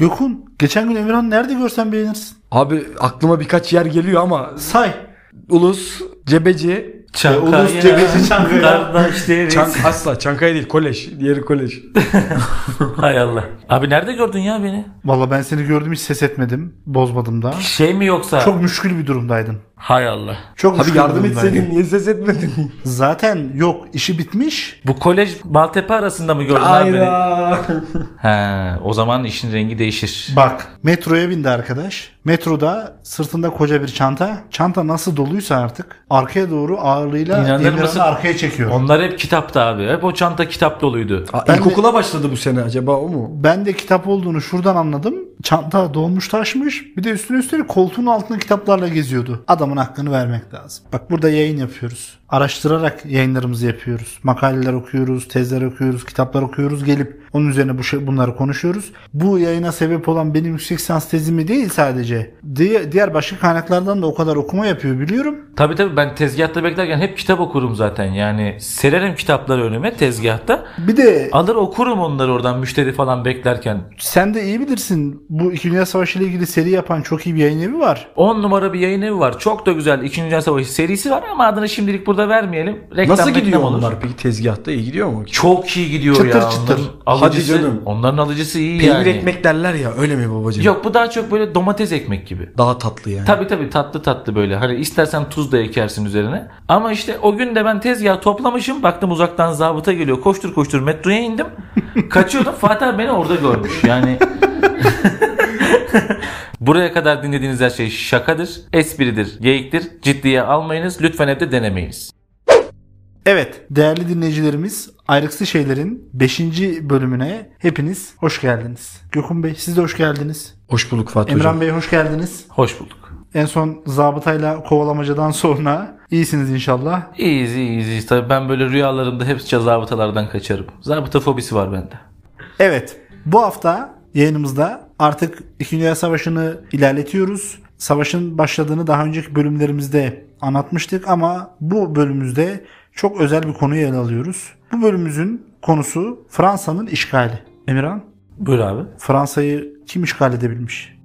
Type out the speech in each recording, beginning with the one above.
Gökhan geçen gün Emirhan nerede görsen beğenirsin. Abi aklıma birkaç yer geliyor ama Say. Ulus, Cebeci, Çankaya. Ulus Cebeci Çankaya. Kardeşleriz. Çank asla Çankaya değil kolej. Diğeri kolej. Hay Allah. Abi nerede gördün ya beni? Valla ben seni gördüm hiç ses etmedim. Bozmadım da. Şey mi yoksa? Çok müşkül bir durumdaydın. Hay Allah. Çok Abi yardım etseydin niye ses etmedin? Zaten yok işi bitmiş. Bu kolej Maltepe arasında mı gördün abi beni? Hayda. He, o zaman işin rengi değişir. Bak metroya bindi arkadaş. Metroda sırtında koca bir çanta. Çanta nasıl doluysa artık arkaya doğru ağırlığıyla İnanır Emirhan'ı arkaya çekiyor. Onlar hep kitapta abi. Hep o çanta kitap doluydu. Aa, Ben de- İlkokula başladı bu sene acaba o mu? Ben de kitap olduğunu şuradan anladım. Çanta dolmuş taşmış. Bir de üstüne üstelik koltuğun altında kitaplarla geziyordu. Adamın hakkını vermek lazım. Bak burada yayın yapıyoruz. Araştırarak yayınlarımızı yapıyoruz. Makaleler okuyoruz, tezler okuyoruz, kitaplar okuyoruz. Gelip onun üzerine bu şey, bunları konuşuyoruz. Bu yayına sebep olan benim yüksek lisans tezimi değil sadece. Diğer, diğer başka kaynaklardan da o kadar okuma yapıyor biliyorum. Tabii tabii ben tezgahta beklerken hep kitap okurum zaten. Yani sererim kitapları önüme tezgahta. Bir de Alır okurum onları oradan müşteri falan beklerken. sen de iyi bilirsin. Bu İkinci Dünya Savaşı ile ilgili seri yapan çok iyi bir yayın evi var. 10 numara bir yayın evi var. Çok da güzel 2. Dünya Savaşı serisi var ama adını şimdilik burada vermeyelim. Reklam, Nasıl reklam gidiyor olur. onlar peki tezgahta iyi gidiyor mu? Çok iyi gidiyor Çıtır ya. çıtır. Onların alıcısı, Hadi canım. Onların alıcısı iyi Peynir yani. ekmek derler ya öyle mi babacığım? Yok bu daha çok böyle domates ekmek gibi. Daha tatlı yani. Tabii tabii tatlı tatlı böyle. Hani istersen tuz da ekersin üzerine. Ama işte o gün de ben tezgah toplamışım. Baktım uzaktan zabıta geliyor. Koştur koştur metroya indim. Kaçıyordum. Fatih abi beni orada görmüş. Yani Buraya kadar dinlediğiniz her şey şakadır, espridir, geyiktir. Ciddiye almayınız. Lütfen evde denemeyiniz. Evet değerli dinleyicilerimiz Ayrıksı Şeyler'in 5. bölümüne hepiniz hoş geldiniz. Gökhan Bey siz de hoş geldiniz. Hoş bulduk Fatih Emran hocam. Bey hoş geldiniz. Hoş bulduk. En son zabıtayla kovalamacadan sonra iyisiniz inşallah. İyiyiz iyiyiz. iyiyiz. Tabii ben böyle rüyalarımda hep zabıtalardan kaçarım. Zabıta fobisi var bende. Evet bu hafta yayınımızda artık 2. Dünya Savaşı'nı ilerletiyoruz. Savaşın başladığını daha önceki bölümlerimizde anlatmıştık ama bu bölümümüzde çok özel bir konuyu ele alıyoruz. Bu bölümümüzün konusu Fransa'nın işgali. Emirhan, Buyur abi. Fransa'yı kim işgal edebilmiş?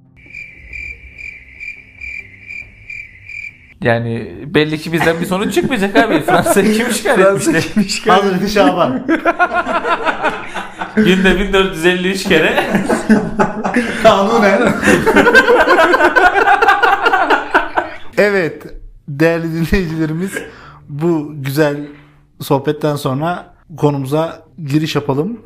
Yani belli ki bizden bir sonuç çıkmayacak abi. Fransa'yı kim işgal etmişti? Hazreti Şaban. Günde 1453 kere. Kanunen. evet değerli dinleyicilerimiz bu güzel sohbetten sonra konumuza giriş yapalım.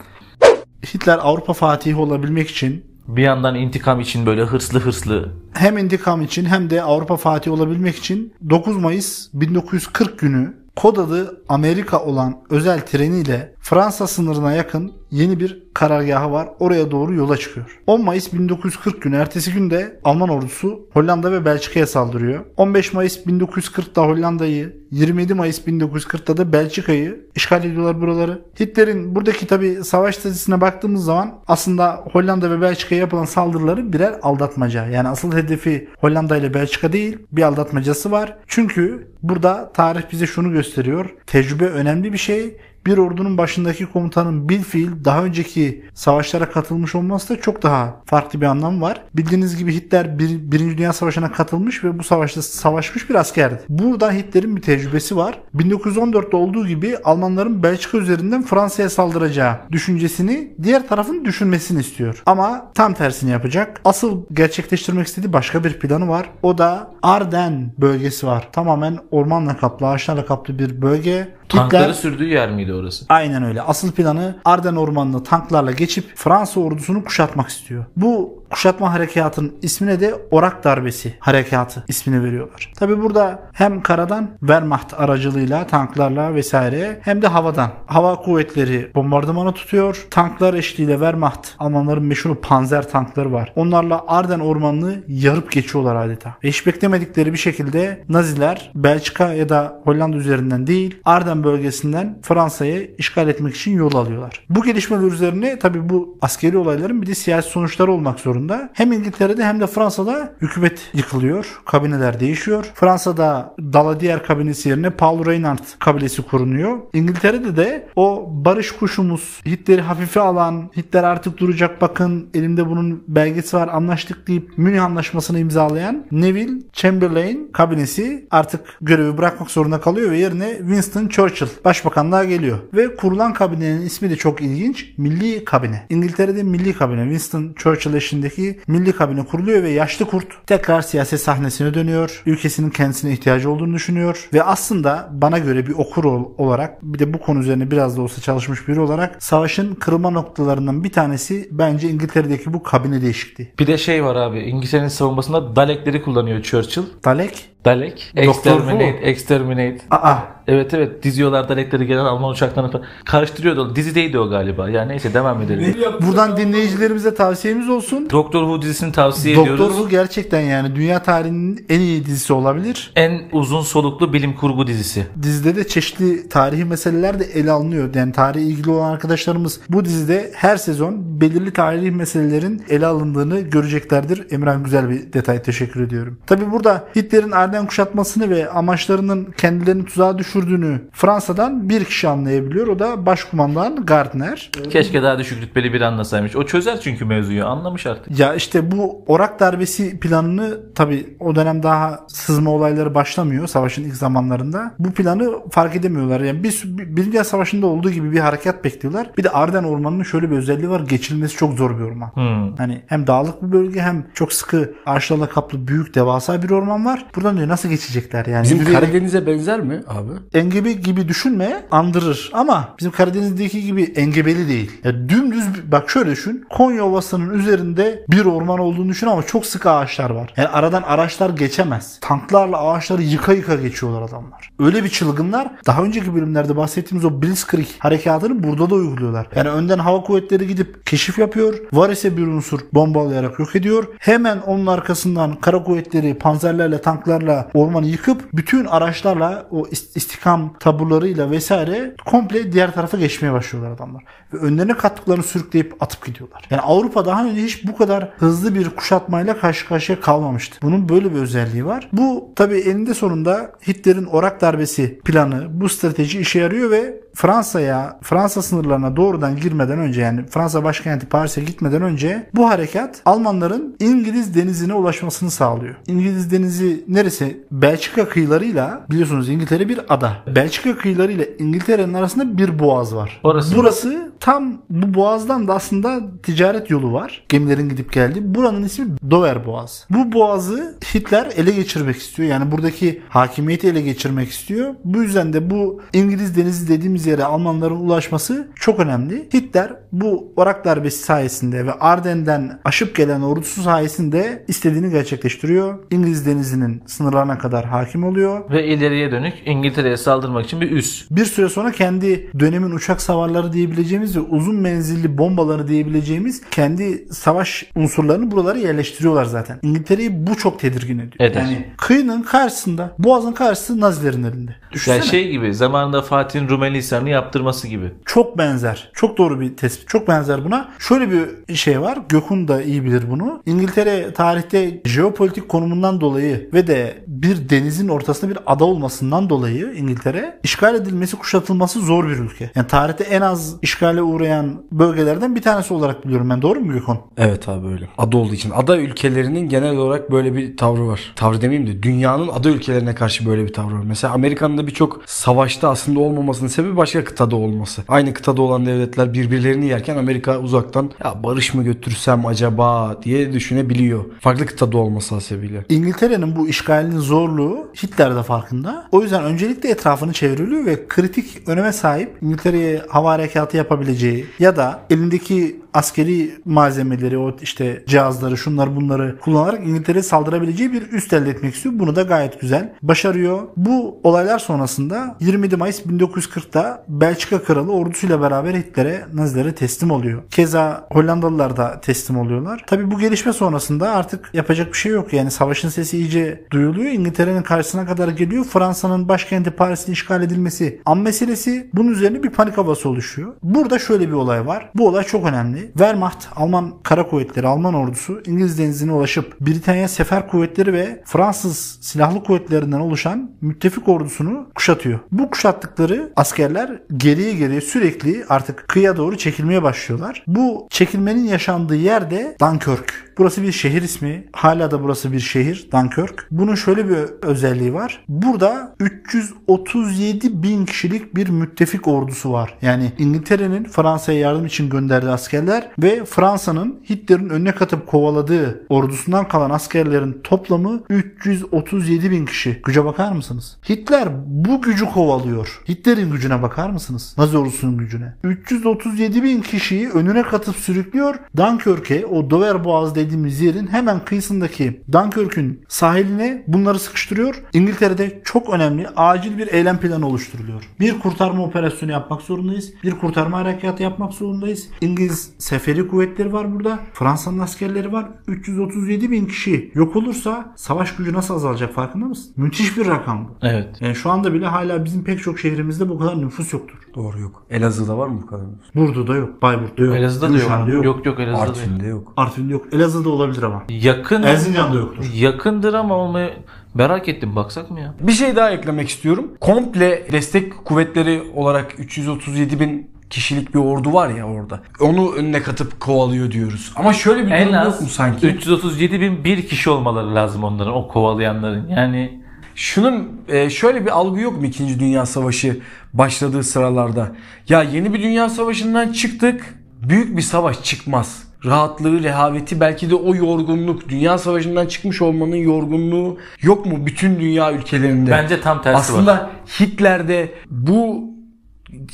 Hitler Avrupa Fatihi olabilmek için Bir yandan intikam için böyle hırslı hırslı. hem intikam için hem de Avrupa Fatihi olabilmek için 9 Mayıs 1940 günü kod adı Amerika olan özel treniyle Fransa sınırına yakın yeni bir karargahı var. Oraya doğru yola çıkıyor. 10 Mayıs 1940 günü ertesi günde Alman ordusu Hollanda ve Belçika'ya saldırıyor. 15 Mayıs 1940'da Hollanda'yı, 27 Mayıs 1940'da da Belçika'yı işgal ediyorlar buraları. Hitler'in buradaki tabi savaş stratejisine baktığımız zaman aslında Hollanda ve Belçika'ya yapılan saldırıları birer aldatmaca. Yani asıl hedefi Hollanda ile Belçika değil bir aldatmacası var. Çünkü burada tarih bize şunu gösteriyor. Tecrübe önemli bir şey. Bir ordunun başındaki komutanın bilfiil daha önceki savaşlara katılmış olması da çok daha farklı bir anlam var. Bildiğiniz gibi Hitler bir, Birinci Dünya Savaşı'na katılmış ve bu savaşta savaşmış bir askerdi. Burada Hitler'in bir tecrübesi var. 1914'te olduğu gibi Almanların Belçika üzerinden Fransa'ya saldıracağı düşüncesini diğer tarafın düşünmesini istiyor. Ama tam tersini yapacak. Asıl gerçekleştirmek istediği başka bir planı var. O da Arden bölgesi var. Tamamen ormanla kaplı, ağaçlarla kaplı bir bölge. Tankları sürdüğü yer miydi orası? Aynen öyle. Asıl planı Arden Ormanı'nı tanklarla geçip Fransa ordusunu kuşatmak istiyor. Bu kuşatma harekatının ismine de Orak Darbesi Harekatı ismini veriyorlar. Tabi burada hem karadan Wehrmacht aracılığıyla tanklarla vesaire hem de havadan hava kuvvetleri bombardımanı tutuyor. Tanklar eşliğiyle Wehrmacht Almanların meşhur panzer tankları var. Onlarla Arden Ormanı'nı yarıp geçiyorlar adeta. Ve hiç beklemedikleri bir şekilde Naziler Belçika ya da Hollanda üzerinden değil Arden bölgesinden Fransa'ya işgal etmek için yol alıyorlar. Bu gelişmeler üzerine tabi bu askeri olayların bir de siyasi sonuçları olmak zorunda zorunda. Hem İngiltere'de hem de Fransa'da hükümet yıkılıyor. Kabineler değişiyor. Fransa'da Daladier kabinesi yerine Paul Reynaud kabilesi kurunuyor. İngiltere'de de o barış kuşumuz Hitler'i hafife alan Hitler artık duracak bakın elimde bunun belgesi var anlaştık deyip Münih anlaşmasını imzalayan Neville Chamberlain kabinesi artık görevi bırakmak zorunda kalıyor ve yerine Winston Churchill başbakanlığa geliyor. Ve kurulan kabinenin ismi de çok ilginç. Milli Kabine. İngiltere'de Milli Kabine. Winston Churchill eşindeki Milli Kabine kuruluyor ve yaşlı kurt tekrar siyaset sahnesine dönüyor. Ülkesinin kendisine ihtiyacı olduğunu düşünüyor. Ve aslında bana göre bir okur ol- olarak bir de bu konu üzerine biraz da olsa çalışmış biri olarak savaşın kırılma noktalarından bir tanesi bence İngiltere'deki bu kabine değişikliği. Bir de şey var abi. İngiltere'nin savunmasında Dalekleri kullanıyor Churchill. Dalek Dalek. Exterminate. Exterminate. Aa Evet evet diziyorlar Dalekleri gelen Alman uçaklarını falan. Karıştırıyordu. Dizideydi o galiba. Yani neyse devam edelim. buradan dinleyicilerimize tavsiyemiz olsun. Doktor Who dizisini tavsiye Doktor ediyoruz. Who gerçekten yani dünya tarihinin en iyi dizisi olabilir. En uzun soluklu bilim kurgu dizisi. Dizide de çeşitli tarihi meseleler de ele alınıyor. Yani tarihe ilgili olan arkadaşlarımız bu dizide her sezon belirli tarihi meselelerin ele alındığını göreceklerdir. Emrah güzel bir detay. Teşekkür ediyorum. Tabi burada Hitler'in Arden kuşatmasını ve amaçlarının kendilerini tuzağa düşürdüğünü Fransa'dan bir kişi anlayabiliyor. O da başkumandan Gardner. Keşke daha düşük rütbeli biri anlasaymış. O çözer çünkü mevzuyu. Anlamış artık. Ya işte bu orak darbesi planını tabi o dönem daha sızma olayları başlamıyor savaşın ilk zamanlarında. Bu planı fark edemiyorlar. Yani bir, bir Birinci Dünya Savaşı'nda olduğu gibi bir harekat bekliyorlar. Bir de Arden Ormanı'nın şöyle bir özelliği var. Geçilmesi çok zor bir orman. Hmm. Hani hem dağlık bir bölge hem çok sıkı ağaçlarla kaplı büyük devasa bir orman var. Buradan diyor nasıl geçecekler yani. Bizim Karadeniz'e benzer mi abi? Engebe gibi düşünme andırır ama bizim Karadeniz'deki gibi engebeli değil. Ya dümdüz bak şöyle düşün. Konya Ovası'nın üzerinde bir orman olduğunu düşün ama çok sık ağaçlar var. Yani aradan araçlar geçemez. Tanklarla ağaçları yıka yıka geçiyorlar adamlar. Öyle bir çılgınlar. Daha önceki bölümlerde bahsettiğimiz o Blitzkrieg harekatını burada da uyguluyorlar. Yani önden hava kuvvetleri gidip keşif yapıyor. Var ise bir unsur bombalayarak yok ediyor. Hemen onun arkasından kara kuvvetleri panzerlerle tanklarla ormanı yıkıp bütün araçlarla o ist- istikam taburlarıyla vesaire komple diğer tarafa geçmeye başlıyorlar adamlar. Ve önlerine kattıklarını sürükleyip atıp gidiyorlar. Yani Avrupa daha önce hiç bu kadar hızlı bir kuşatmayla karşı karşıya kalmamıştı. Bunun böyle bir özelliği var. Bu tabi eninde sonunda Hitler'in orak darbesi planı bu strateji işe yarıyor ve Fransa'ya, Fransa sınırlarına doğrudan girmeden önce yani Fransa başkenti Paris'e gitmeden önce bu harekat Almanların İngiliz denizine ulaşmasını sağlıyor. İngiliz denizi neresi? Belçika kıyılarıyla biliyorsunuz İngiltere bir ada. Belçika kıyılarıyla İngiltere'nin arasında bir boğaz var. Orası. Burası tam bu boğazdan da aslında ticaret yolu var. Gemilerin gidip geldiği. Buranın ismi Dover Boğaz. Bu boğazı Hitler ele geçirmek istiyor. Yani buradaki hakimiyeti ele geçirmek istiyor. Bu yüzden de bu İngiliz denizi dediğimiz yere Almanların ulaşması çok önemli. Hitler bu orak darbesi sayesinde ve Arden'den aşıp gelen ordusu sayesinde istediğini gerçekleştiriyor. İngiliz denizinin sınırlarına kadar hakim oluyor. Ve ileriye dönük İngiltere'ye saldırmak için bir üs. Bir süre sonra kendi dönemin uçak savarları diyebileceğimiz ve uzun menzilli bombaları diyebileceğimiz kendi savaş unsurlarını buralara yerleştiriyorlar zaten. İngiltere'yi bu çok tedirgin ediyor. Eder. Yani kıyının karşısında, boğazın karşısı Nazilerin elinde. Düşünsene. Yani şey gibi zamanında Fatih'in Rumeli Hisarı'nı yaptırması gibi. Çok benzer. Çok doğru bir tespit. Çok benzer buna. Şöyle bir şey var. Gökhan da iyi bilir bunu. İngiltere tarihte jeopolitik konumundan dolayı ve de bir denizin ortasında bir ada olmasından dolayı İngiltere işgal edilmesi, kuşatılması zor bir ülke. Yani tarihte en az işgale uğrayan bölgelerden bir tanesi olarak biliyorum ben. Doğru mu Gökhan? Evet abi öyle. Ada olduğu için. Ada ülkelerinin genel olarak böyle bir tavrı var. Tavrı demeyeyim de dünyanın ada ülkelerine karşı böyle bir tavrı var. Mesela Amerika'nın da birçok savaşta aslında olmamasının sebebi başka kıtada olması. Aynı kıtada olan devletler birbirlerini yerken Amerika uzaktan ya barış mı götürsem acaba diye düşünebiliyor. Farklı kıtada olması hasebiyle. İngiltere'nin bu işgalinin zorluğu Hitler de farkında. O yüzden öncelikle etrafını çevriliyor ve kritik öneme sahip İngiltere'ye hava harekatı yapabileceği ya da elindeki askeri malzemeleri, o işte cihazları, şunları bunları kullanarak İngiltere'ye saldırabileceği bir üst elde etmek istiyor. Bunu da gayet güzel başarıyor. Bu olaylar sonrasında 27 Mayıs 1940'da Belçika kralı ordusuyla beraber Hitler'e, Nazilere teslim oluyor. Keza Hollandalılar da teslim oluyorlar. Tabi bu gelişme sonrasında artık yapacak bir şey yok. Yani savaşın sesi iyice duyuluyor. İngiltere'nin karşısına kadar geliyor. Fransa'nın başkenti Paris'in işgal edilmesi an meselesi. Bunun üzerine bir panik havası oluşuyor. Burada şöyle bir olay var. Bu olay çok önemli. Önemli. Wehrmacht, Alman kara kuvvetleri, Alman ordusu İngiliz denizine ulaşıp Britanya sefer kuvvetleri ve Fransız silahlı kuvvetlerinden oluşan müttefik ordusunu kuşatıyor. Bu kuşattıkları askerler geriye geriye sürekli artık kıyıya doğru çekilmeye başlıyorlar. Bu çekilmenin yaşandığı yerde Dunkirk. Burası bir şehir ismi. Hala da burası bir şehir Dunkirk. Bunun şöyle bir özelliği var. Burada 337 bin kişilik bir müttefik ordusu var. Yani İngiltere'nin Fransa'ya yardım için gönderdiği askerler ve Fransa'nın Hitler'in önüne katıp kovaladığı ordusundan kalan askerlerin toplamı 337 bin kişi. Güce bakar mısınız? Hitler bu gücü kovalıyor. Hitler'in gücüne bakar mısınız? Nazi ordusunun gücüne. 337 bin kişiyi önüne katıp sürüklüyor. Dunkirk'e o Dover Boğaz dediğimiz yerin hemen kıyısındaki Dunkirk'ün sahiline bunları sıkıştırıyor. İngiltere'de çok önemli acil bir eylem planı oluşturuluyor. Bir kurtarma operasyonu yapmak zorundayız. Bir kurtarma harekatı yapmak zorundayız. İngiliz seferi kuvvetleri var burada. Fransa'nın askerleri var. 337 bin kişi yok olursa savaş gücü nasıl azalacak farkında mısın? Müthiş bir rakam bu. Evet. Yani şu anda bile hala bizim pek çok şehrimizde bu kadar nüfus yoktur. Doğru yok. Elazığ'da var mı bu kadar? Burdu'da yok. Bayburt'ta yok. Elazığ'da da Gümüşhane'de yok. Yok yok Elazığ'da da yok. Artvin'de yok. Artvin'de yok. Elazığ'da olabilir ama. Yakın. Erzincan'da yoktur. Yakındır ama olmayı merak ettim. Baksak mı ya? Bir şey daha eklemek istiyorum. Komple destek kuvvetleri olarak 337 bin kişilik bir ordu var ya orada. Onu önüne katıp kovalıyor diyoruz. Ama şöyle bir durum yok mu sanki? 337 bin bir kişi olmaları lazım onların o kovalayanların. Yani Şunun e, şöyle bir algı yok mu 2. Dünya Savaşı başladığı sıralarda? Ya yeni bir dünya savaşından çıktık. Büyük bir savaş çıkmaz. Rahatlığı, rehaveti belki de o yorgunluk, dünya savaşından çıkmış olmanın yorgunluğu yok mu bütün dünya ülkelerinde? bence tam tersi Aslında var. Hitler'de bu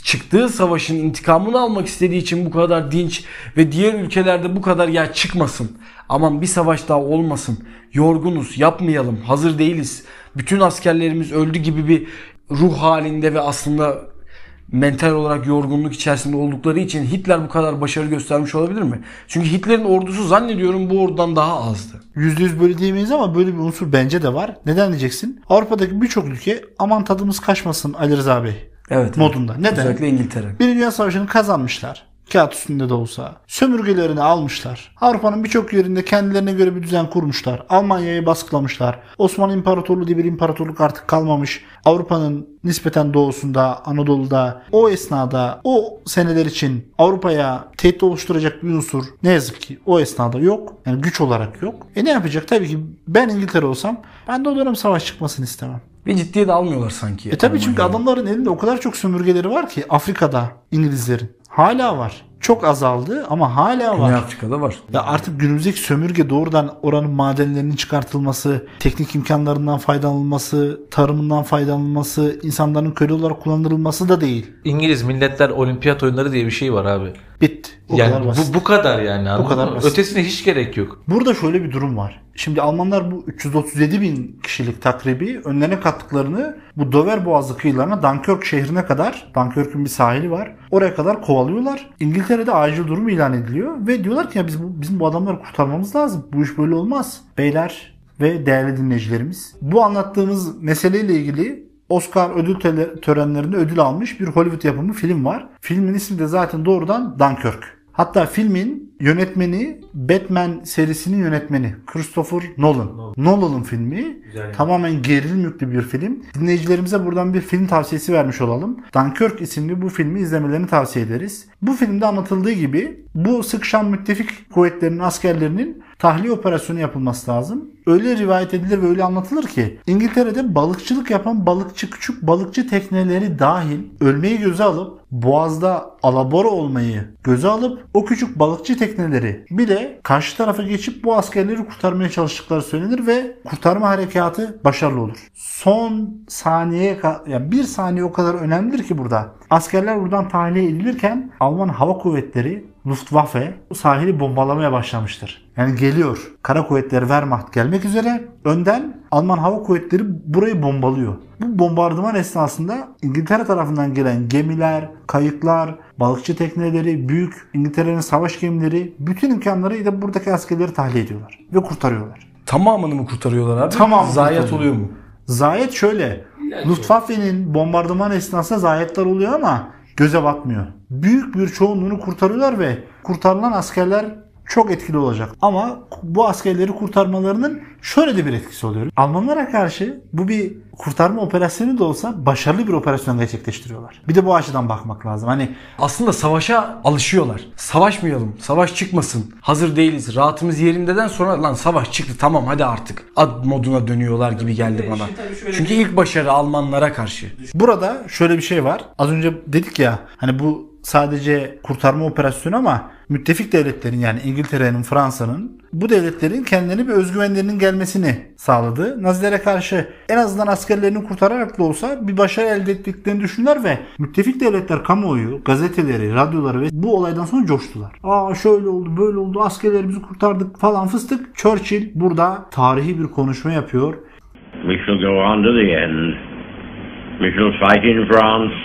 çıktığı savaşın intikamını almak istediği için bu kadar dinç ve diğer ülkelerde bu kadar ya çıkmasın. Aman bir savaş daha olmasın. Yorgunuz, yapmayalım, hazır değiliz. Bütün askerlerimiz öldü gibi bir ruh halinde ve aslında mental olarak yorgunluk içerisinde oldukları için Hitler bu kadar başarı göstermiş olabilir mi? Çünkü Hitler'in ordusu zannediyorum bu ordudan daha azdı. %100 böyle diyemeyiz ama böyle bir unsur bence de var. Neden diyeceksin? Avrupa'daki birçok ülke aman tadımız kaçmasın Ali Rıza Bey Evet. modunda. Neden? Özellikle İngiltere. Birinci Dünya Savaşı'nı kazanmışlar. Kağıt üstünde de olsa. Sömürgelerini almışlar. Avrupa'nın birçok yerinde kendilerine göre bir düzen kurmuşlar. Almanya'yı baskılamışlar. Osmanlı İmparatorluğu diye bir imparatorluk artık kalmamış. Avrupa'nın nispeten doğusunda, Anadolu'da o esnada o seneler için Avrupa'ya tehdit oluşturacak bir unsur ne yazık ki o esnada yok. Yani güç olarak yok. E ne yapacak? Tabii ki ben İngiltere olsam ben de o dönem savaş çıkmasını istemem. Bir ciddiye de almıyorlar sanki. E tabii çünkü adamların elinde o kadar çok sömürgeleri var ki Afrika'da İngilizlerin. Hala var. Çok azaldı ama hala Güney var. Afrika'da var. Ya artık günümüzdeki sömürge doğrudan oranın madenlerinin çıkartılması, teknik imkanlarından faydalanılması, tarımından faydalanılması, insanların köle olarak kullanılması da değil. İngiliz Milletler Olimpiyat Oyunları diye bir şey var abi. Bitti. O yani kadar basit. bu, bu kadar yani. anladın kadar mı? basit. Ötesine hiç gerek yok. Burada şöyle bir durum var. Şimdi Almanlar bu 337 bin kişilik takribi önlerine kattıklarını bu Dover Boğazı kıyılarına Dunkirk şehrine kadar, Dunkirk'ün bir sahili var. Oraya kadar kovalıyorlar. İngiltere'de acil durum ilan ediliyor ve diyorlar ki ya biz bu, bizim bu adamları kurtarmamız lazım. Bu iş böyle olmaz. Beyler ve değerli dinleyicilerimiz. Bu anlattığımız meseleyle ilgili Oscar ödül töre- törenlerinde ödül almış bir Hollywood yapımı film var. Filmin ismi de zaten doğrudan Dunkirk. Hatta filmin yönetmeni Batman serisinin yönetmeni Christopher Nolan. Nolan'ın filmi tamamen gerilim yüklü bir film. Dinleyicilerimize buradan bir film tavsiyesi vermiş olalım. Dunkirk isimli bu filmi izlemelerini tavsiye ederiz. Bu filmde anlatıldığı gibi bu sıkışan müttefik kuvvetlerinin askerlerinin tahliye operasyonu yapılması lazım. Öyle rivayet edilir ve öyle anlatılır ki İngiltere'de balıkçılık yapan balıkçı küçük balıkçı tekneleri dahil ölmeyi göze alıp boğazda alabora olmayı göze alıp o küçük balıkçı tekneleri bile karşı tarafa geçip bu askerleri kurtarmaya çalıştıkları söylenir ve kurtarma harekatı başarılı olur. Son saniyeye yani bir saniye o kadar önemlidir ki burada. Askerler buradan tahliye edilirken Alman Hava Kuvvetleri Luftwaffe sahili bombalamaya başlamıştır. Yani geliyor. Kara kuvvetleri Wehrmacht gelmek üzere. Önden Alman Hava Kuvvetleri burayı bombalıyor. Bu bombardıman esnasında İngiltere tarafından gelen gemiler, kayıklar, balıkçı tekneleri, büyük İngiltere'nin savaş gemileri bütün imkanlarıyla buradaki askerleri tahliye ediyorlar ve kurtarıyorlar. Tamamını mı kurtarıyorlar abi? Tamamını Zayiat oluyor mu? Zayiat şöyle. Luftwaffe'nin bombardıman esnasında zayiatlar oluyor ama göze batmıyor. Büyük bir çoğunluğunu kurtarıyorlar ve kurtarılan askerler çok etkili olacak. Ama bu askerleri kurtarmalarının şöyle de bir etkisi oluyor. Almanlara karşı bu bir kurtarma operasyonu da olsa başarılı bir operasyon gerçekleştiriyorlar. Bir de bu açıdan bakmak lazım. Hani Aslında savaşa alışıyorlar. Savaşmayalım, savaş çıkmasın. Hazır değiliz, rahatımız yerindeden sonra lan savaş çıktı tamam hadi artık. Ad moduna dönüyorlar gibi geldi bana. Çünkü ilk başarı Almanlara karşı. Burada şöyle bir şey var. Az önce dedik ya hani bu sadece kurtarma operasyonu ama müttefik devletlerin yani İngiltere'nin, Fransa'nın bu devletlerin kendilerine bir özgüvenlerinin gelmesini sağladı. Nazilere karşı en azından askerlerini kurtararak da olsa bir başarı elde ettiklerini düşündüler ve müttefik devletler kamuoyu, gazeteleri, radyoları ve bu olaydan sonra coştular. Aa şöyle oldu, böyle oldu, askerlerimizi kurtardık falan fıstık. Churchill burada tarihi bir konuşma yapıyor. We shall go on to the end. We shall fight in France.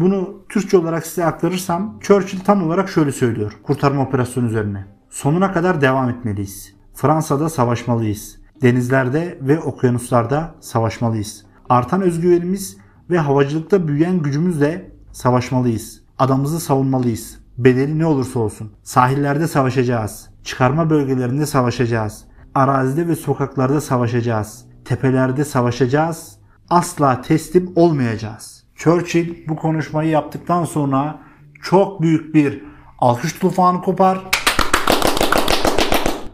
Bunu Türkçe olarak size aktarırsam Churchill tam olarak şöyle söylüyor kurtarma operasyonu üzerine. Sonuna kadar devam etmeliyiz. Fransa'da savaşmalıyız. Denizlerde ve okyanuslarda savaşmalıyız. Artan özgüvenimiz ve havacılıkta büyüyen gücümüzle savaşmalıyız. Adamımızı savunmalıyız. Bedeli ne olursa olsun. Sahillerde savaşacağız. Çıkarma bölgelerinde savaşacağız. Arazide ve sokaklarda savaşacağız. Tepelerde savaşacağız. Asla teslim olmayacağız. Churchill bu konuşmayı yaptıktan sonra çok büyük bir alkış tufanı kopar.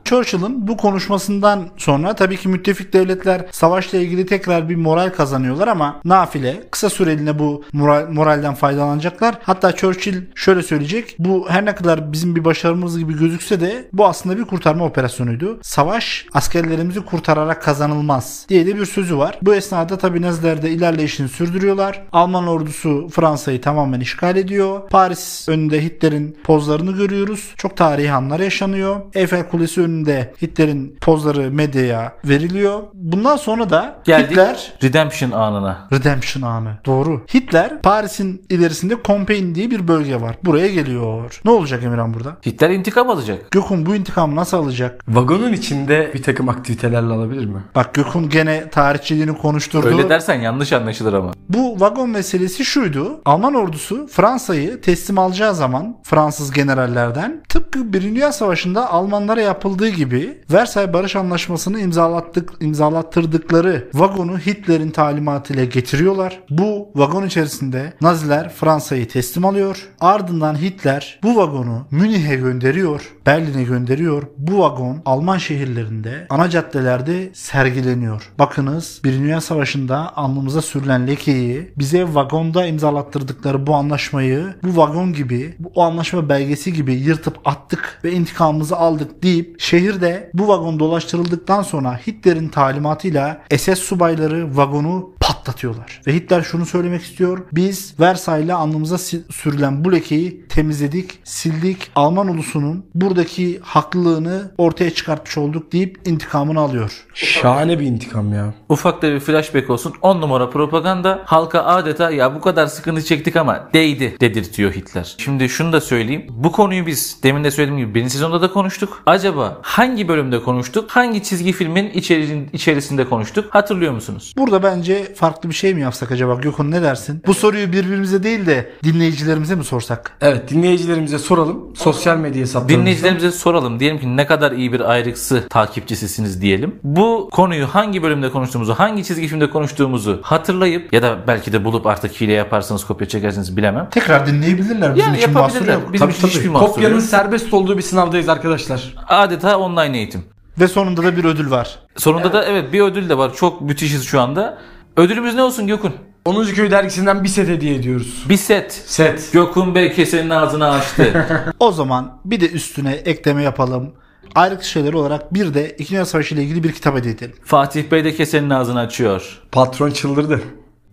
Churchill'ın bu konuşmasından sonra tabii ki müttefik devletler savaşla ilgili tekrar bir moral kazanıyorlar ama nafile kısa süreliğine bu moral, moralden faydalanacaklar. Hatta Churchill şöyle söyleyecek. Bu her ne kadar bizim bir başarımız gibi gözükse de bu aslında bir kurtarma operasyonuydu. Savaş askerlerimizi kurtararak kazanılmaz diye de bir sözü var. Bu esnada tabii Naziler de ilerleyişini sürdürüyorlar. Alman ordusu Fransa'yı tamamen işgal ediyor. Paris önünde Hitler'in pozlarını görüyoruz. Çok tarihi anlar yaşanıyor. Eiffel Kulesi önünde Hitler'in pozları medyaya veriliyor. Bundan sonra da Geldik Hitler Redemption anına. Redemption anı. Doğru. Hitler Paris'in ilerisinde Compiègne diye bir bölge var. Buraya geliyor. Ne olacak Emirhan burada? Hitler intikam alacak. Gökhan bu intikamı nasıl alacak? Vagonun içinde bir takım aktivitelerle alabilir mi? Bak Gökhan gene tarihçiliğini konuşturdu. Öyle dersen yanlış anlaşılır ama. Bu vagon meselesi şuydu. Alman ordusu Fransa'yı teslim alacağı zaman Fransız generallerden tıpkı Birinci Dünya Savaşı'nda Almanlara yapıldığı gibi Versay Barış Anlaşması'nı imzalattık, imzalattırdıkları vagonu Hitler'in talimatıyla getiriyorlar. Bu vagon içerisinde Naziler Fransa'yı teslim alıyor. Ardından Hitler bu vagonu Münih'e gönderiyor. Berlin'e gönderiyor. Bu vagon Alman şehirlerinde ana caddelerde sergileniyor. Bakınız Birinci Dünya Savaşı'nda alnımıza sürülen lekeyi bize vagonda imzalattırdıkları bu anlaşmayı bu vagon gibi bu anlaşma belgesi gibi yırtıp attık ve intikamımızı aldık deyip şehirde bu vagon dolaştırıldıktan sonra Hitler'in talimatıyla SS subayları vagonu patlatıyorlar. Ve Hitler şunu söylemek istiyor. Biz Versay'la alnımıza sürülen bu lekeyi temizledik, sildik. Alman ulusunun buradaki haklılığını ortaya çıkartmış olduk deyip intikamını alıyor. Şahane bir intikam ya. Ufak da bir flashback olsun. 10 numara propaganda halka adeta ya bu kadar sıkıntı çektik ama değdi dedirtiyor Hitler. Şimdi şunu da söyleyeyim. Bu konuyu biz demin de söylediğim gibi birinci sezonda da konuştuk. Acaba hangi bölümde konuştuk? Hangi çizgi filmin içeri- içerisinde konuştuk? Hatırlıyor musunuz? Burada bence farklı bir şey mi yapsak acaba Gökhan ne dersin? Bu soruyu birbirimize değil de dinleyicilerimize mi sorsak? Evet dinleyicilerimize soralım. Sosyal medya hesaplarımızdan. Dinleyicilerimize soralım. Diyelim ki ne kadar iyi bir ayrıksı takipçisisiniz diyelim. Bu konuyu hangi bölümde konuştuğumuzu, hangi çizgi filmde konuştuğumuzu hatırlayıp ya da belki de bulup artık hile yaparsanız kopya çekersiniz bilemem. Tekrar dinleyebilirler. Bizim Yani için mahsur yapabilirler. yok. Bizim Tabii, için tabii. hiçbir mahsur Kopyanın yok. serbest olduğu bir sınavdayız arkadaşlar. Adeta online eğitim. Ve sonunda da bir ödül var. Sonunda da evet bir ödül de var. Çok müthişiz şu anda. Ödülümüz ne olsun Gökün? 10. Köy dergisinden bir set hediye ediyoruz. Bir set. Set. Gökün Bey kesenin ağzını açtı. O zaman bir de üstüne ekleme yapalım. Ayrık şeyler olarak bir de 2. Dünya Savaşı ile ilgili bir kitap hediye edelim. Fatih Bey de kesenin ağzını açıyor. Patron çıldırdı.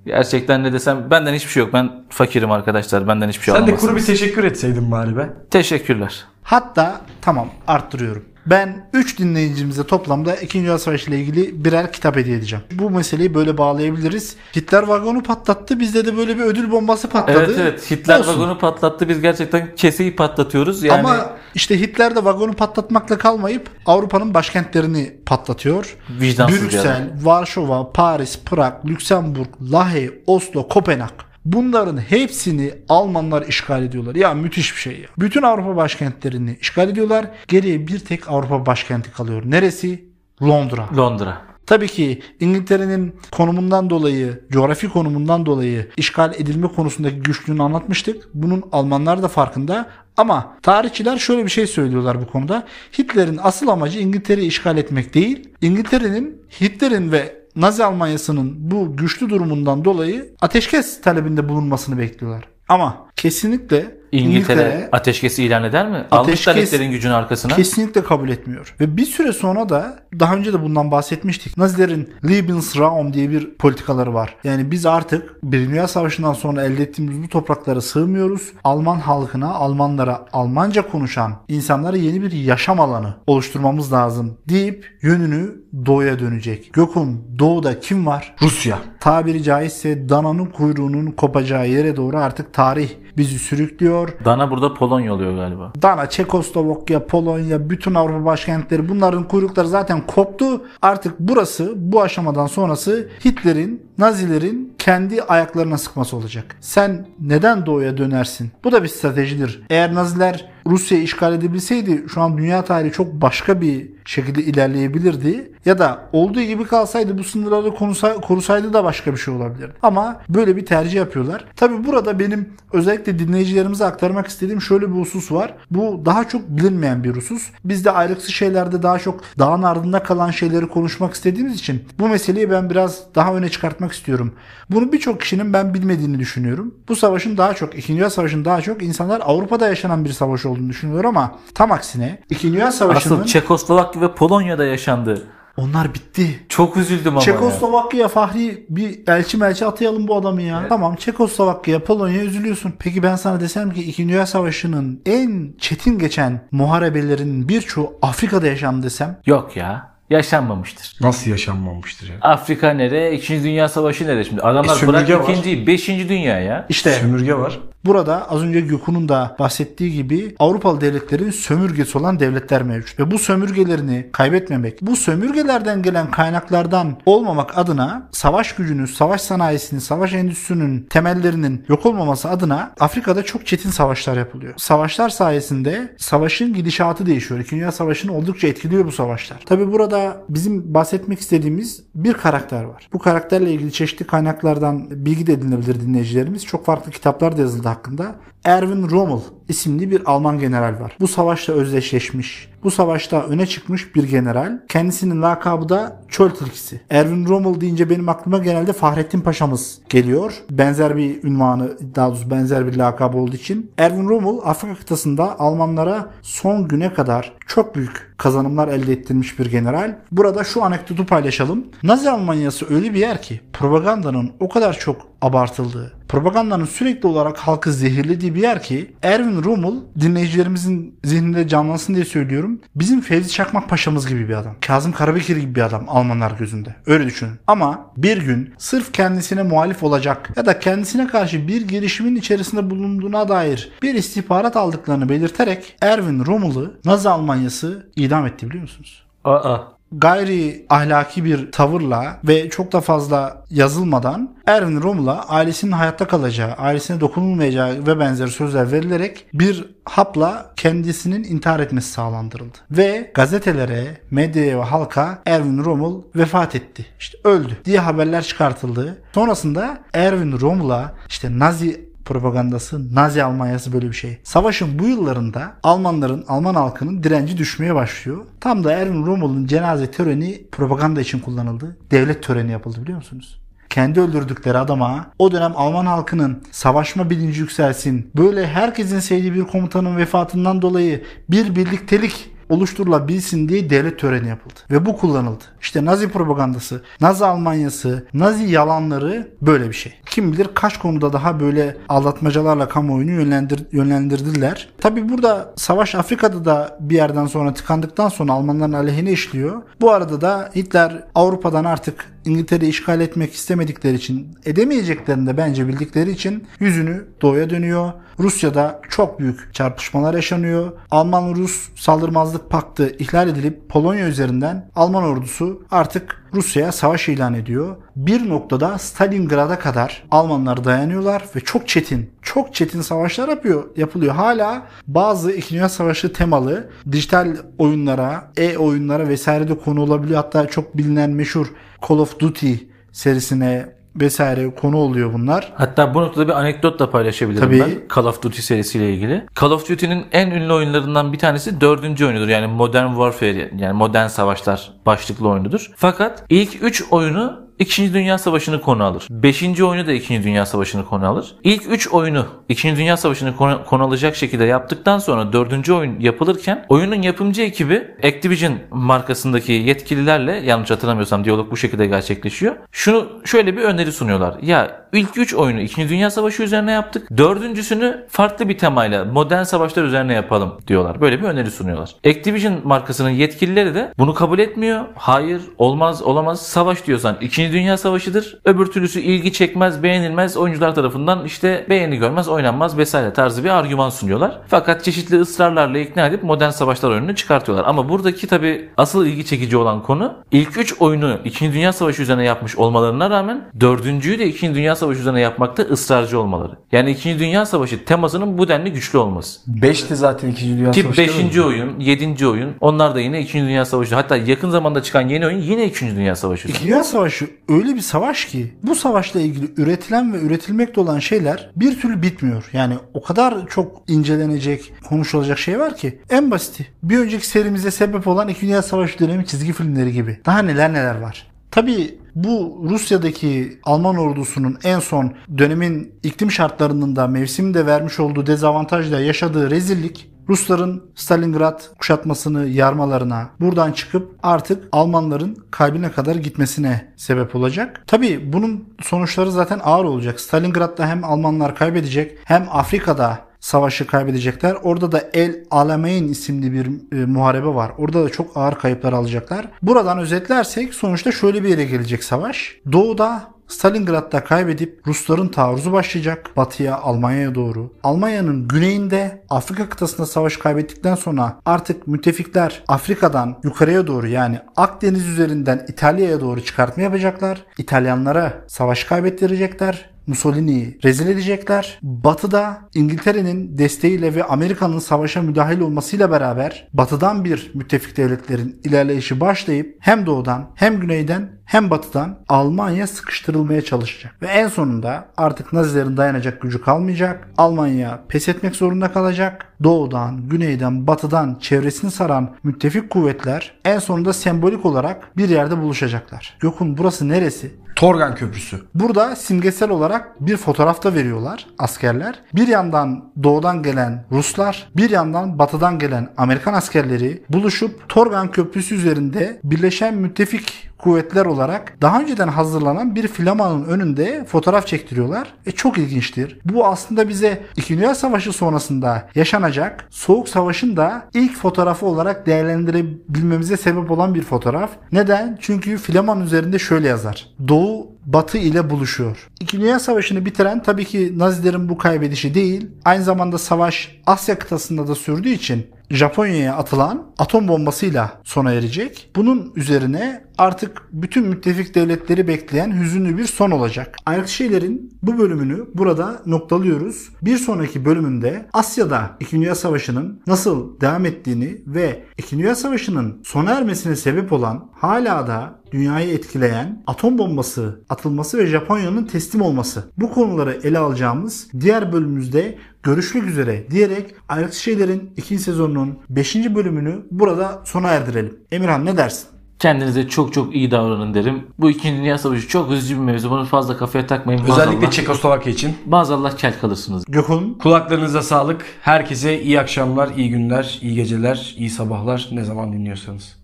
Gerçekten ne desem benden hiçbir şey yok. Ben fakirim arkadaşlar. Benden hiçbir şey Sen de kuru bir teşekkür etseydin bari be. Teşekkürler. Hatta tamam arttırıyorum. Ben 3 dinleyicimize toplamda 2. Dünya Savaşı ile ilgili birer kitap hediye edeceğim. Bu meseleyi böyle bağlayabiliriz. Hitler vagonu patlattı. Bizde de böyle bir ödül bombası patladı. Evet evet Hitler Olsun. vagonu patlattı biz gerçekten keseyi patlatıyoruz yani. Ama işte Hitler de vagonu patlatmakla kalmayıp Avrupa'nın başkentlerini patlatıyor. Vicdansız Brüksel, Varşova, Paris, Prag, Lüksemburg, Lahey, Oslo, Kopenhag. Bunların hepsini Almanlar işgal ediyorlar. Ya müthiş bir şey ya. Bütün Avrupa başkentlerini işgal ediyorlar. Geriye bir tek Avrupa başkenti kalıyor. Neresi? Londra. Londra. Tabii ki İngiltere'nin konumundan dolayı, coğrafi konumundan dolayı işgal edilme konusundaki güçlüğünü anlatmıştık. Bunun Almanlar da farkında. Ama tarihçiler şöyle bir şey söylüyorlar bu konuda. Hitler'in asıl amacı İngiltere'yi işgal etmek değil. İngiltere'nin, Hitler'in ve Nazi Almanyası'nın bu güçlü durumundan dolayı ateşkes talebinde bulunmasını bekliyorlar. Ama kesinlikle İngiltere, ateşkesi ilan eder mi? Ateşkes- Almışlar Hitler'in gücünün arkasına. Kesinlikle kabul etmiyor. Ve bir süre sonra da daha önce de bundan bahsetmiştik. Nazilerin Lebensraum diye bir politikaları var. Yani biz artık Birinci Dünya Savaşı'ndan sonra elde ettiğimiz bu topraklara sığmıyoruz. Alman halkına, Almanlara Almanca konuşan insanlara yeni bir yaşam alanı oluşturmamız lazım deyip yönünü doğuya dönecek. Gökün doğuda kim var? Rusya. Tabiri caizse dananın kuyruğunun kopacağı yere doğru artık tarih bizi sürüklüyor. Dana burada Polonya oluyor galiba. Dana, Çekoslovakya, Polonya, bütün Avrupa başkentleri bunların kuyrukları zaten koptu. Artık burası bu aşamadan sonrası Hitler'in, Nazilerin kendi ayaklarına sıkması olacak. Sen neden doğuya dönersin? Bu da bir stratejidir. Eğer Naziler Rusya'yı işgal edebilseydi şu an dünya tarihi çok başka bir şekilde ilerleyebilirdi. Ya da olduğu gibi kalsaydı bu sınırları konusa- korusaydı da başka bir şey olabilirdi. Ama böyle bir tercih yapıyorlar. Tabi burada benim özellikle dinleyicilerimize aktarmak istediğim şöyle bir husus var. Bu daha çok bilinmeyen bir husus. Biz de ayrıksı şeylerde daha çok dağın ardında kalan şeyleri konuşmak istediğimiz için bu meseleyi ben biraz daha öne çıkartmak istiyorum. Bunu birçok kişinin ben bilmediğini düşünüyorum. Bu savaşın daha çok, 2. Dünya Savaşı'nın daha çok insanlar Avrupa'da yaşanan bir savaş olduğunu düşünüyor ama tam aksine 2. Dünya Savaşı'nın Asıl Çekoslovakya ve Polonya'da yaşandı. Onlar bitti. Çok üzüldüm ama ya. Çekoslovakya Fahri bir elçi melçi atayalım bu adamı ya. Tamam Çekoslovakya Polonya üzülüyorsun. Peki ben sana desem ki 2. Dünya Savaşı'nın en çetin geçen muharebelerin birçoğu Afrika'da yaşandı desem. Yok ya. Yaşanmamıştır. Nasıl yaşanmamıştır ya? Afrika nere? İkinci Dünya Savaşı nere şimdi? Adamlar E, sömürge bırak var. ikinciyi. Beşinci dünya ya. İşte Sömürge var. Burada az önce Gökhan'ın da bahsettiği gibi Avrupalı devletlerin sömürgesi olan devletler mevcut. Ve bu sömürgelerini kaybetmemek, bu sömürgelerden gelen kaynaklardan olmamak adına savaş gücünü, savaş sanayisini, savaş endüstrisinin temellerinin yok olmaması adına Afrika'da çok çetin savaşlar yapılıyor. Savaşlar sayesinde savaşın gidişatı değişiyor. İkinci Dünya Savaşı'nı oldukça etkiliyor bu savaşlar. Tabi burada bizim bahsetmek istediğimiz bir karakter var. Bu karakterle ilgili çeşitli kaynaklardan bilgi de edinebilir dinleyicilerimiz. Çok farklı kitaplar da yazıldı hakkında. Erwin Rommel isimli bir Alman general var. Bu savaşla özdeşleşmiş. Bu savaşta öne çıkmış bir general. Kendisinin lakabı da çöl tilkisi. Erwin Rommel deyince benim aklıma genelde Fahrettin Paşa'mız geliyor. Benzer bir ünvanı, daha doğrusu benzer bir lakabı olduğu için. Erwin Rommel Afrika kıtasında Almanlara son güne kadar çok büyük kazanımlar elde ettirmiş bir general. Burada şu anekdotu paylaşalım. Nazi Almanyası öyle bir yer ki propagandanın o kadar çok abartıldığı, propagandanın sürekli olarak halkı zehirlediği bir yer ki Erwin Rommel dinleyicilerimizin zihninde canlansın diye söylüyorum. Bizim Fevzi Çakmak Paşa'mız gibi bir adam. Kazım Karabekir gibi bir adam Almanlar gözünde. Öyle düşünün. Ama bir gün sırf kendisine muhalif olacak ya da kendisine karşı bir girişimin içerisinde bulunduğuna dair bir istihbarat aldıklarını belirterek Erwin Rommel'ı Nazi Almanyası idam etti biliyor musunuz? Aa. Gayri ahlaki bir tavırla ve çok da fazla yazılmadan Erwin Rommel'a ailesinin hayatta kalacağı, ailesine dokunulmayacağı ve benzeri sözler verilerek bir hapla kendisinin intihar etmesi sağlandırıldı. Ve gazetelere, medyaya ve halka Erwin Rommel vefat etti. İşte öldü diye haberler çıkartıldı. Sonrasında Erwin Rommel'a işte Nazi propagandası, Nazi Almanyası böyle bir şey. Savaşın bu yıllarında Almanların, Alman halkının direnci düşmeye başlıyor. Tam da Erwin Rommel'ın cenaze töreni propaganda için kullanıldı. Devlet töreni yapıldı biliyor musunuz? Kendi öldürdükleri adama o dönem Alman halkının savaşma bilinci yükselsin. Böyle herkesin sevdiği bir komutanın vefatından dolayı bir birliktelik oluşturulabilsin diye devlet töreni yapıldı. Ve bu kullanıldı. İşte Nazi propagandası, Nazi Almanyası, Nazi yalanları böyle bir şey. Kim bilir kaç konuda daha böyle aldatmacalarla kamuoyunu yönlendir, yönlendirdiler. Tabi burada savaş Afrika'da da bir yerden sonra tıkandıktan sonra Almanların aleyhine işliyor. Bu arada da Hitler Avrupa'dan artık İngiltere'yi işgal etmek istemedikleri için edemeyeceklerini de bence bildikleri için yüzünü doğuya dönüyor. Rusya'da çok büyük çarpışmalar yaşanıyor. Alman-Rus saldırmazlık paktı ihlal edilip Polonya üzerinden Alman ordusu artık Rusya'ya savaş ilan ediyor. Bir noktada Stalingrad'a kadar Almanlar dayanıyorlar ve çok çetin, çok çetin savaşlar yapıyor, yapılıyor. Hala bazı İkinci Dünya Savaşı temalı dijital oyunlara, e-oyunlara vesaire de konu olabiliyor. Hatta çok bilinen meşhur Call of Duty serisine vesaire konu oluyor bunlar. Hatta bu noktada bir anekdot da paylaşabilirim Tabii. ben Call of Duty serisiyle ilgili. Call of Duty'nin en ünlü oyunlarından bir tanesi dördüncü oyunudur. Yani Modern Warfare yani modern savaşlar başlıklı oyunudur. Fakat ilk 3 oyunu İkinci Dünya Savaşı'nı konu alır. Beşinci oyunu da İkinci Dünya Savaşı'nı konu alır. İlk üç oyunu İkinci Dünya Savaşı'nı konu, konu alacak şekilde yaptıktan sonra dördüncü oyun yapılırken oyunun yapımcı ekibi Activision markasındaki yetkililerle yanlış hatırlamıyorsam diyalog bu şekilde gerçekleşiyor. Şunu şöyle bir öneri sunuyorlar. Ya ilk üç oyunu İkinci Dünya Savaşı üzerine yaptık. Dördüncüsünü farklı bir temayla modern savaşlar üzerine yapalım diyorlar. Böyle bir öneri sunuyorlar. Activision markasının yetkilileri de bunu kabul etmiyor. Hayır olmaz olamaz savaş diyorsan İkinci Dünya Savaşı'dır. Öbür türlüsü ilgi çekmez, beğenilmez. Oyuncular tarafından işte beğeni görmez, oynanmaz vesaire tarzı bir argüman sunuyorlar. Fakat çeşitli ısrarlarla ikna edip modern savaşlar oyununu çıkartıyorlar. Ama buradaki tabi asıl ilgi çekici olan konu ilk 3 oyunu 2. Dünya Savaşı üzerine yapmış olmalarına rağmen dördüncüyü de 2. Dünya Savaşı üzerine yapmakta ısrarcı olmaları. Yani 2. Dünya Savaşı temasının bu denli güçlü olması. 5'ti zaten 2. Dünya Ki Savaşı. mi? 5. oyun, 7. oyun onlar da yine 2. Dünya Savaşı. Hatta yakın zamanda çıkan yeni oyun yine 2. Dünya Savaşı. İkinci Dünya Savaşı öyle bir savaş ki bu savaşla ilgili üretilen ve üretilmekte olan şeyler bir türlü bitmiyor. Yani o kadar çok incelenecek, konuşulacak şey var ki. En basiti bir önceki serimize sebep olan İkinci Dünya Savaşı dönemi çizgi filmleri gibi. Daha neler neler var. Tabii bu Rusya'daki Alman ordusunun en son dönemin iklim şartlarının da mevsimde vermiş olduğu dezavantajla yaşadığı rezillik Rusların Stalingrad kuşatmasını yarmalarına buradan çıkıp artık Almanların kalbine kadar gitmesine sebep olacak. Tabii bunun sonuçları zaten ağır olacak. Stalingrad'da hem Almanlar kaybedecek hem Afrika'da savaşı kaybedecekler. Orada da El Alamein isimli bir e, muharebe var. Orada da çok ağır kayıplar alacaklar. Buradan özetlersek sonuçta şöyle bir yere gelecek savaş. Doğuda Stalingrad'da kaybedip Rusların taarruzu başlayacak batıya Almanya'ya doğru. Almanya'nın güneyinde Afrika kıtasında savaş kaybettikten sonra artık müttefikler Afrika'dan yukarıya doğru yani Akdeniz üzerinden İtalya'ya doğru çıkartma yapacaklar. İtalyanlara savaş kaybettirecekler. Mussolini'yi rezil edecekler. Batı'da İngiltere'nin desteğiyle ve Amerika'nın savaşa müdahil olmasıyla beraber Batı'dan bir müttefik devletlerin ilerleyişi başlayıp hem doğudan hem güneyden hem batıdan Almanya sıkıştırılmaya çalışacak. Ve en sonunda artık Nazilerin dayanacak gücü kalmayacak. Almanya pes etmek zorunda kalacak. Doğudan, güneyden, batıdan çevresini saran müttefik kuvvetler en sonunda sembolik olarak bir yerde buluşacaklar. Gökün burası neresi? Torgan Köprüsü. Burada simgesel olarak bir fotoğrafta veriyorlar askerler. Bir yandan doğudan gelen Ruslar, bir yandan batıdan gelen Amerikan askerleri buluşup Torgan Köprüsü üzerinde birleşen müttefik kuvvetler olarak daha önceden hazırlanan bir flamanın önünde fotoğraf çektiriyorlar. E çok ilginçtir. Bu aslında bize 2. Dünya Savaşı sonrasında yaşanacak Soğuk Savaş'ın da ilk fotoğrafı olarak değerlendirebilmemize sebep olan bir fotoğraf. Neden? Çünkü flaman üzerinde şöyle yazar. Doğu Batı ile buluşuyor. İkinci Dünya Savaşı'nı bitiren tabii ki Nazilerin bu kaybedişi değil. Aynı zamanda savaş Asya kıtasında da sürdüğü için Japonya'ya atılan atom bombasıyla sona erecek. Bunun üzerine artık bütün müttefik devletleri bekleyen hüzünlü bir son olacak. Ayrıntı şeylerin bu bölümünü burada noktalıyoruz. Bir sonraki bölümünde Asya'da 2. Dünya Savaşı'nın nasıl devam ettiğini ve 2. Dünya Savaşı'nın sona ermesine sebep olan hala da dünyayı etkileyen atom bombası atılması ve Japonya'nın teslim olması. Bu konuları ele alacağımız diğer bölümümüzde görüşmek üzere diyerek Ayrıntı Şeyler'in ikinci sezonunun 5. bölümünü burada sona erdirelim. Emirhan ne dersin? Kendinize çok çok iyi davranın derim. Bu 2. Dünya Savaşı çok üzücü bir mevzu. Bunu fazla kafaya takmayın. Özellikle Maazallah- Çekoslovakya için. Maazallah kel kalırsınız. Gökhan Kulaklarınıza sağlık. Herkese iyi akşamlar, iyi günler, iyi geceler, iyi sabahlar. Ne zaman dinliyorsanız.